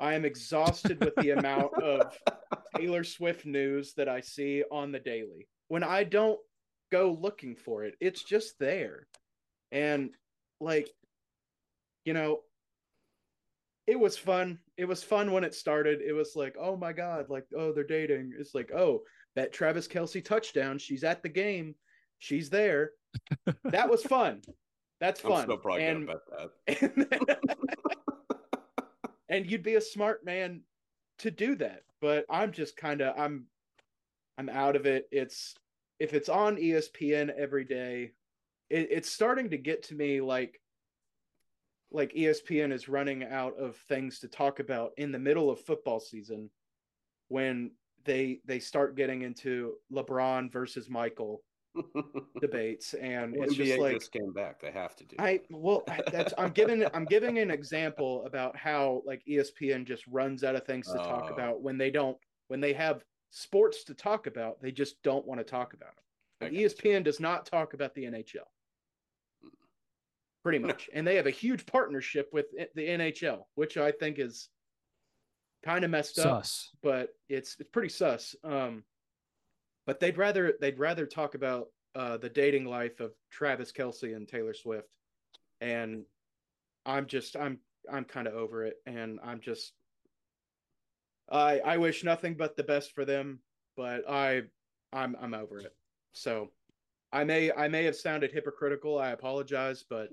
S3: I am exhausted with the amount of Taylor Swift news that I see on the daily. When I don't go looking for it, it's just there. And like you know, it was fun. It was fun when it started. It was like, oh my god, like oh they're dating. It's like oh that Travis Kelce touchdown. She's at the game. She's there. That was fun. That's
S2: I'm
S3: fun.
S2: still probably
S3: and,
S2: bet that.
S3: and, you'd be a smart man to do that. But I'm just kind of I'm I'm out of it. It's if it's on ESPN every day, it, it's starting to get to me like like ESPN is running out of things to talk about in the middle of football season when they they start getting into LeBron versus Michael debates and
S2: Well,
S3: it's
S2: NBA
S3: just like
S2: just came back. They have to do.
S3: I well that's I'm giving I'm giving an example about how like ESPN just runs out of things to talk
S2: Oh.
S3: about when they don't when they have sports to talk about they just don't want to talk about it.
S2: I you.
S3: ESPN does not talk about the NHL. Pretty much. And they have a huge partnership with the NHL, which I think is kind of messed up but it's it's pretty sus. Um, but they'd rather they'd rather talk about uh, the dating life of Travis Kelce and Taylor Swift, and I'm just I'm I'm kind of over it, and I'm just I I wish nothing but the best for them, but I I'm I'm over it. So I may I may have sounded hypocritical. I apologize, but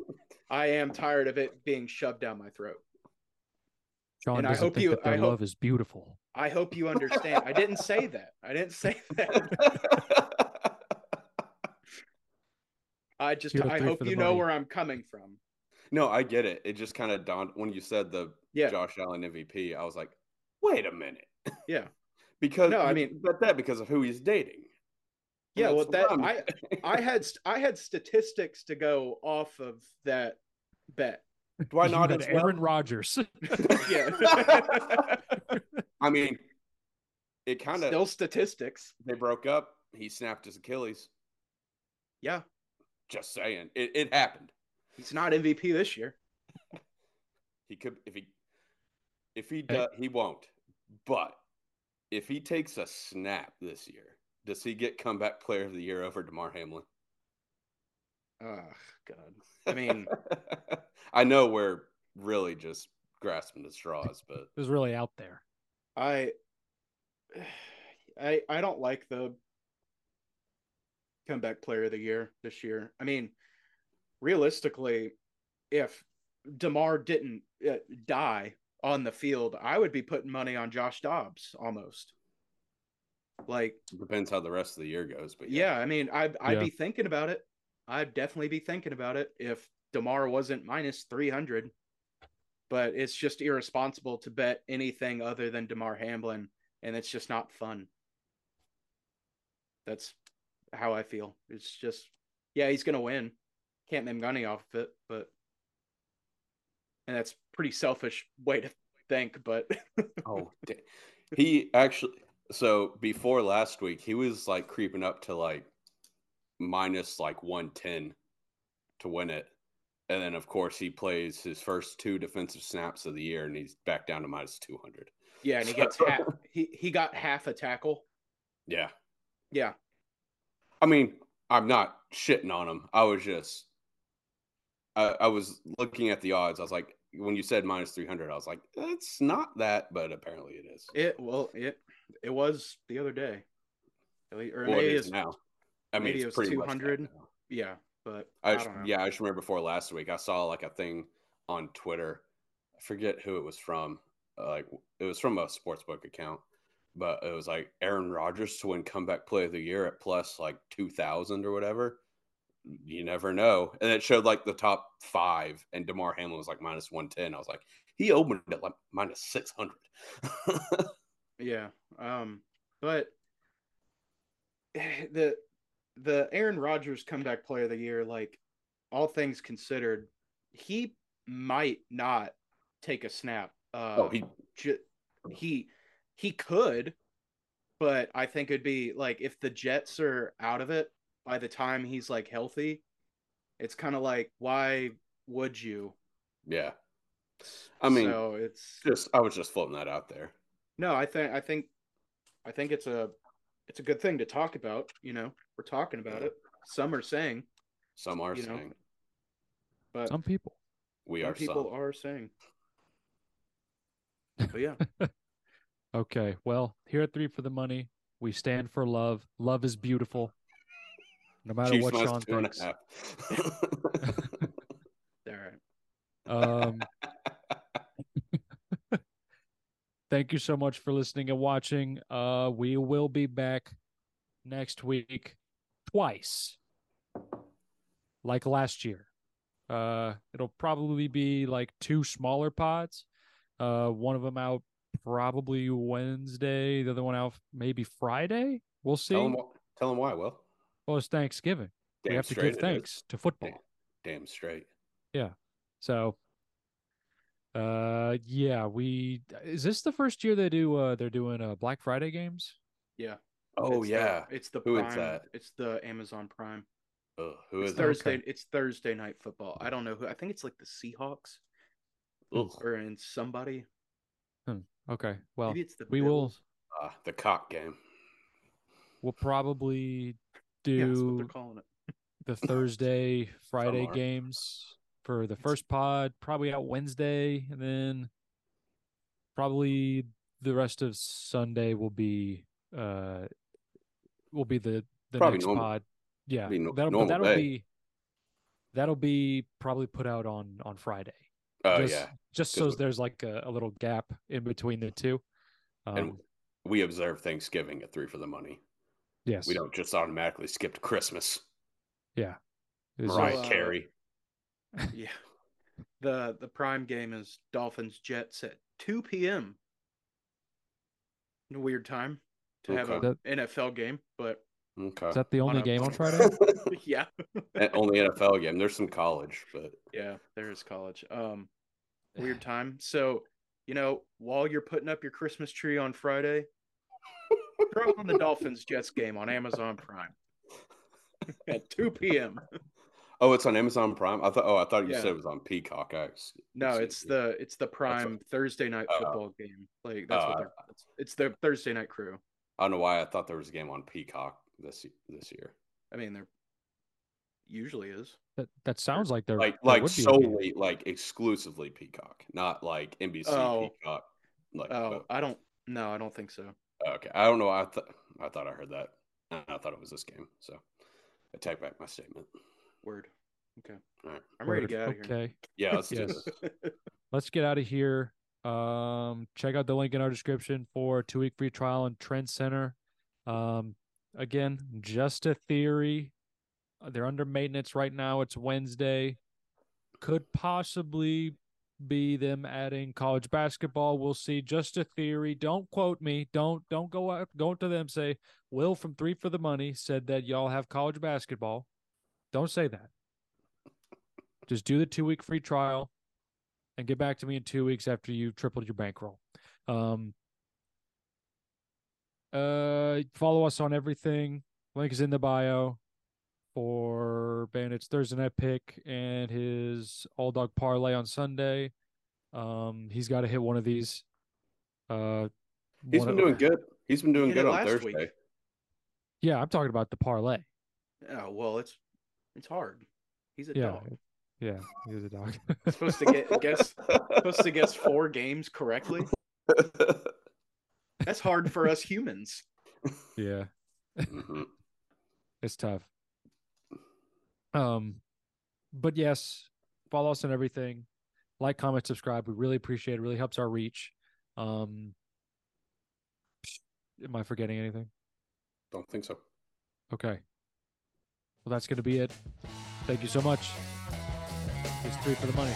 S3: I am tired of it being shoved down my throat.
S1: Sean
S3: And I hope you-
S1: that their
S3: I hope-
S1: love is beautiful.
S3: I hope you understand. I didn't say that. I didn't say that. I just
S1: Two to
S3: I hope
S1: for the
S3: you know
S1: money.
S3: where I'm coming from.
S2: no, I get it. It just kind of dawned when you said the
S3: Yeah.
S2: Josh Allen MVP. I was like, wait a minute.
S3: Yeah.
S2: because
S3: No, I mean-
S2: but that because of who he's dating. And
S3: Yeah, well that
S2: I'm
S3: I had I had statistics to go off of that bet.
S2: Do I
S1: You
S2: not
S1: got
S2: as well?
S1: Aaron Rodgers.
S3: Yeah.
S2: I mean, it kind of
S3: Still statistics.
S2: they broke up. He snapped his Achilles.
S3: Yeah.
S2: Just saying, it, it happened.
S3: He's not MVP this year.
S2: He could if he if he does he won't. But if he takes a snap this year, does he get comeback player of the year over Damar Hamlin?
S3: Oh god. I mean,
S2: I know we're really just grasping the straws, but
S1: It was really out there.
S3: I I I don't like the comeback player of the year this year. I mean, realistically, if Damar didn't uh, die on the field, I would be putting money on Josh Dobbs almost. Like,
S2: it depends how the rest of the year goes. But
S3: yeah, I mean, I'd I'd
S1: Yeah.
S3: be thinking about it. I'd definitely be thinking about it if Damar wasn't minus 300. But it's just irresponsible to bet anything other than Damar Hamlin, and it's just not fun. That's how I feel. It's just, yeah, he's gonna win. Can't make money off of it, but and that's pretty selfish way to think. But
S2: Oh, he actually. So before last week, he was like creeping up to like minus like one ten to win it, and then of course he plays his first two defensive snaps of the year, and he's back down to minus two hundred.
S3: yeah, and he gets half. He he got half a tackle.
S2: Yeah,
S3: Yeah,
S2: I mean, I'm not shitting on him. I was just, I, I was looking at the odds. I was like, when you said minus three hundred, I was like, it's not that, but apparently it is.
S3: it well it it was the other day. Or
S2: well, it is now. I mean,
S3: maybe
S2: it's
S3: it was
S2: pretty
S3: 200.
S2: now.
S3: Yeah, but
S2: I,
S3: I,
S2: just,
S3: don't know.
S2: yeah, I just remember before last week, I saw like a thing on Twitter. I forget who it was from. Uh, like it was from a sportsbook account, but it was like Aaron Rodgers to win comeback play of the year at plus like two thousand or whatever. You never know, and it showed like the top five, and Damar Hamlin was like minus one ten. I was like, he opened at like minus six hundred.
S3: Yeah. Um, but the the Aaron Rodgers comeback player of the year, like all things considered, he might not take a snap. Uh,
S2: oh, he
S3: ju- he he could, but I think it'd be like if the Jets are out of it by the time he's like healthy, it's kind of like why would you?
S2: yeah. I mean,
S3: so it's
S2: just I was just floating that out there.
S3: no, I think I think I think it's a it's a good thing to talk about. You know, we're talking about it. Some are saying,
S2: Some are
S3: You know,
S2: saying
S3: but
S1: Some people.
S2: we
S3: some
S2: are
S3: people
S2: some.
S3: are saying. But yeah,
S1: Okay. Well, here at Three for the Money, we stand for love. Love is beautiful. No matter
S2: Chiefs
S1: what
S2: minus
S1: Sean
S2: two and
S1: thinks.
S2: half.
S3: all right.
S1: Um, thank you so much for listening and watching. Uh, we will be back next week twice, like last year. Uh, it'll probably be like two smaller pods. Uh, one of them out probably Wednesday, the other one out maybe Friday. We'll see.
S2: tell them tell them why. Well,
S1: well, it's Thanksgiving.
S2: damn
S1: we have to give
S2: it is.
S1: thanks to football.
S2: Damn, damn straight. Yeah.
S1: So uh yeah, we is this the first year they do uh they're doing uh Black Friday games?
S3: Yeah.
S2: Oh
S3: It's the-
S2: yeah.
S3: it's the
S2: Who is
S3: Prime.
S2: that?
S3: It's the Amazon Prime.
S2: Ugh, who
S3: It's
S2: is?
S3: Thursday.
S1: Okay.
S3: It's Thursday night football. I don't know who. I think it's like the Seahawks
S2: Ugh.
S3: or in somebody.
S1: Okay. Well,
S3: Maybe it's the
S1: we will-
S3: Bills.
S2: Ah, the cock game.
S1: we'll probably
S3: Yeah, that's what
S1: do
S3: they're calling it.
S1: the Thursday, Friday
S2: Somewhere.
S1: games for the first pod, probably out Wednesday, and then probably the rest of Sunday will be uh will be the the
S2: Probably
S1: next
S2: normal-
S1: pod. Yeah,
S2: be no-
S1: that'll
S2: normal
S1: that'll
S2: day.
S1: be that'll be probably put out on on Friday.
S2: Oh
S1: just,
S2: yeah,
S1: just
S2: 'cause
S1: so there's like a, a little gap in between the two. Um,
S2: and we observe Thanksgiving at three for the money.
S1: yes,
S2: We don't just automatically skip to Christmas.
S1: Yeah, It's
S2: Mariah
S1: just-
S3: uh,
S2: Carey.
S3: Yeah. The the prime game is Dolphins Jets at 2 p.m. A weird time to have an NFL game, but
S2: Okay.
S1: is that the only
S3: a-
S1: game on Friday?
S3: yeah.
S2: And only NFL game. There's some college, but
S3: Yeah, there is college. Um weird time. So, you know, while you're putting up your Christmas tree on Friday, throw on the Dolphins Jets game on Amazon Prime at 2 p.m.
S2: oh, it's on Amazon Prime. I thought. Oh, I thought you
S3: Yeah.
S2: said it was on Peacock. I s-
S3: No,
S2: see.
S3: it's the it's the prime Thursday night
S2: uh,
S3: football game. Like that's what
S2: uh,
S3: they're it's, it's the Thursday night crew.
S2: I don't know why I thought there was a game on Peacock this this year.
S3: I mean, there usually is.
S1: That that sounds like they're
S2: Like
S1: there
S2: like
S1: would be a game.
S2: solely like exclusively Peacock, not like NBC
S3: Oh.
S2: Peacock. Like
S3: Oh, I don't. No, I don't think so.
S2: okay, I don't know. I thought I thought I heard that. I thought it was this game. So I take back my statement.
S3: Word. Okay.
S2: All right.
S3: I'm ready to
S1: Word.
S3: get out of here.
S1: Okay,
S2: Yeah, let's do this.
S1: let's get out of here. Um, check out the link in our description for two week free trial on Trend Center. Um, again, just a theory. Uh, They're under maintenance right now. It's Wednesday. Could possibly be them adding college basketball. We'll see. Just a theory. Don't quote me. Don't don't go out go to them. Say Will from Three for the Money said that y'all have college basketball. Don't say that. Just do the two week free trial and get back to me in two weeks after you tripled your bankroll. Um, uh, follow us on everything. Link is in the bio for Bandits Thursday night pick and his all dog parlay on Sunday. Um, he's got to hit one of these. Uh,
S2: He's
S1: one
S2: been
S1: of-
S2: doing good. He's been doing good on Thursday.
S3: week.
S1: Yeah, I'm talking about the parlay.
S3: Oh well, it's it's hard. He's a
S1: Yeah,
S3: dog.
S1: yeah, he's a dog.
S3: Supposed to get guess supposed to guess four games correctly. That's hard for us humans.
S1: yeah.
S2: Mhm.
S1: It's tough. Um, but yes, follow us on everything. Like, comment, subscribe. We really appreciate it. Really helps our reach. Um, am I forgetting anything?
S2: Don't think so.
S1: Okay. Well, that's going to be it. Thank you so much. It's three for the money.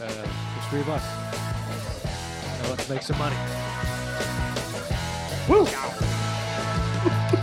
S1: Uh, it's three of us. Now let's make some money. Woo!